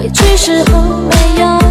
回去时候没有。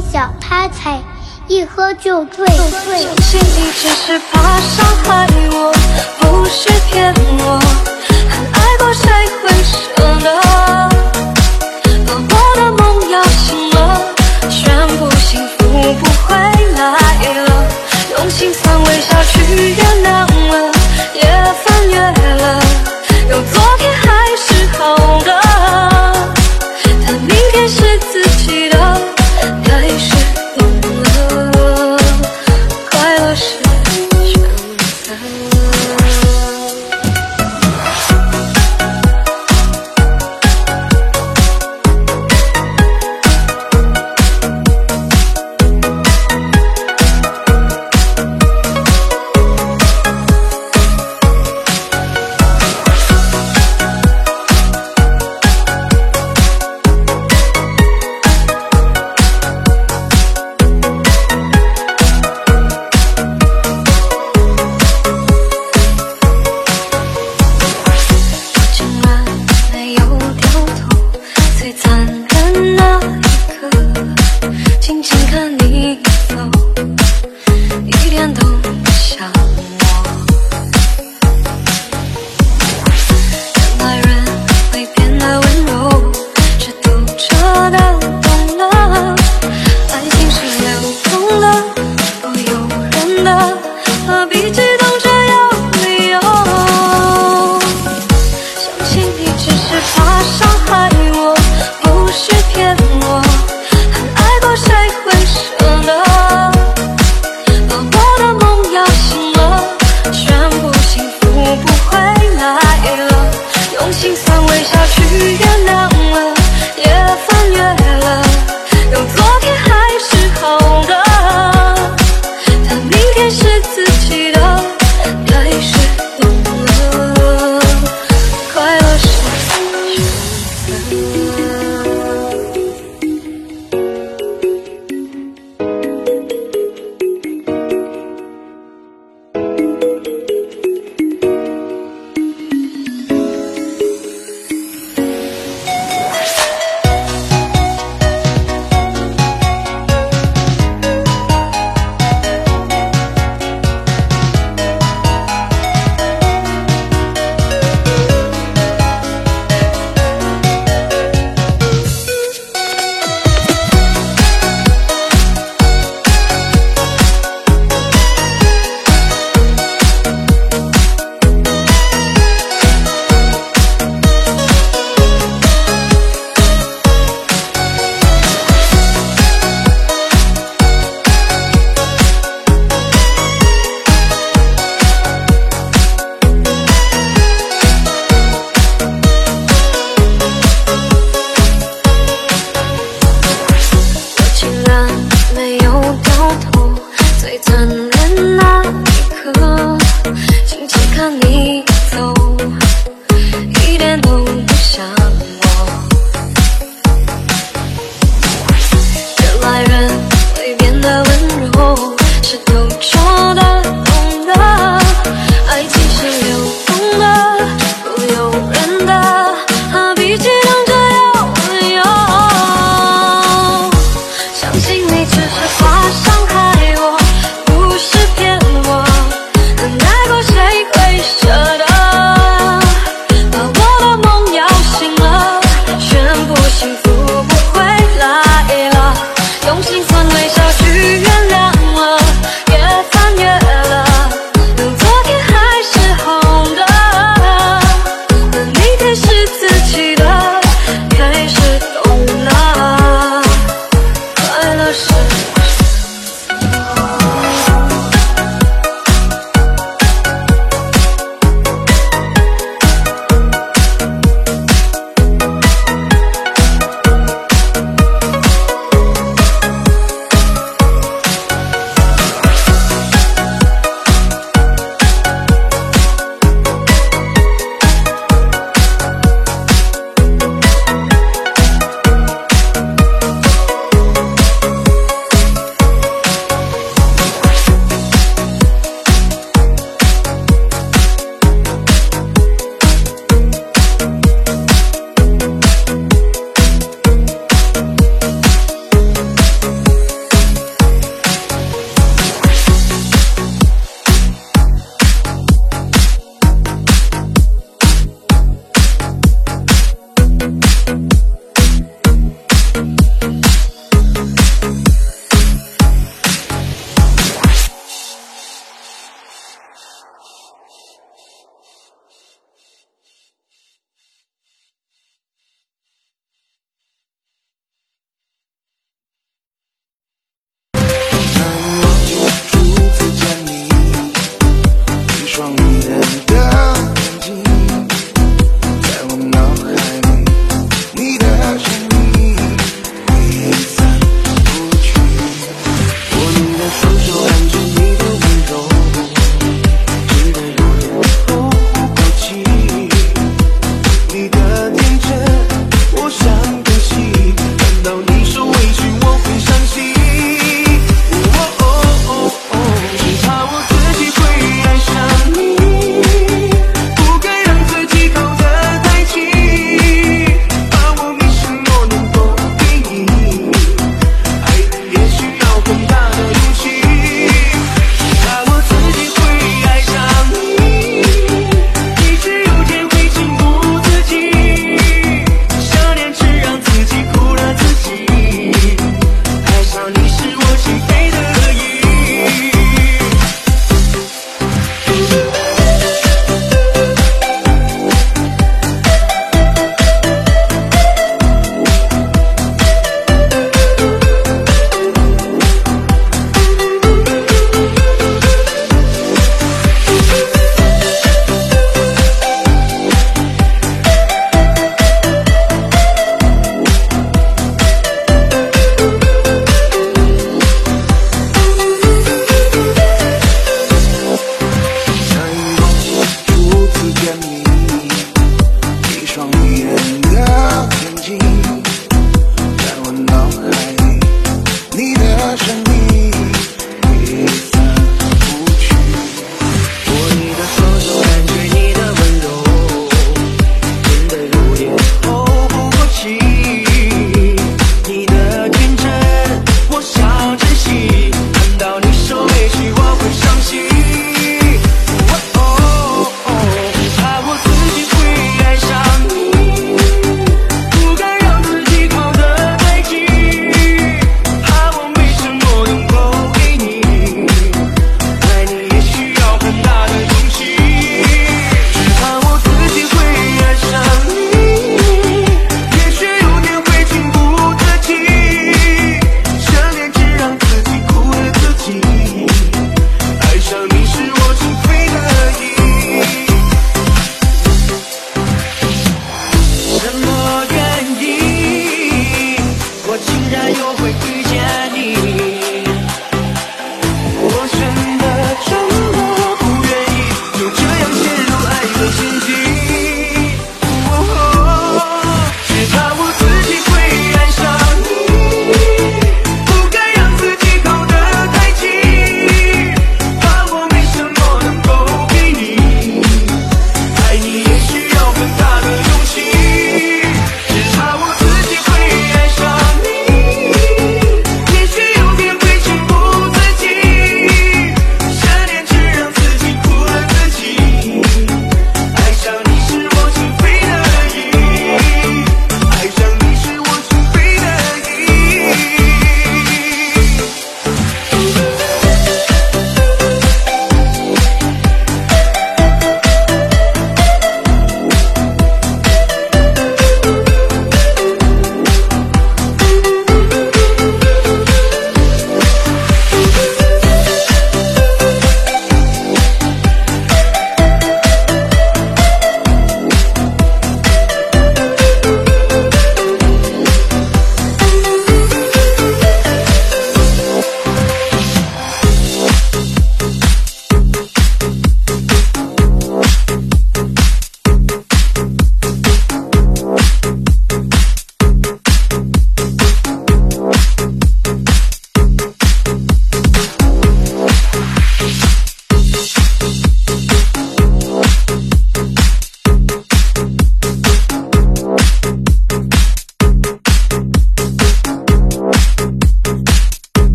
小趴菜，一喝就醉。相信你只是怕伤害我，不是骗我。很爱过谁会舍得？把我的梦摇醒了，宣布幸福不回来了，用心酸微笑去原谅。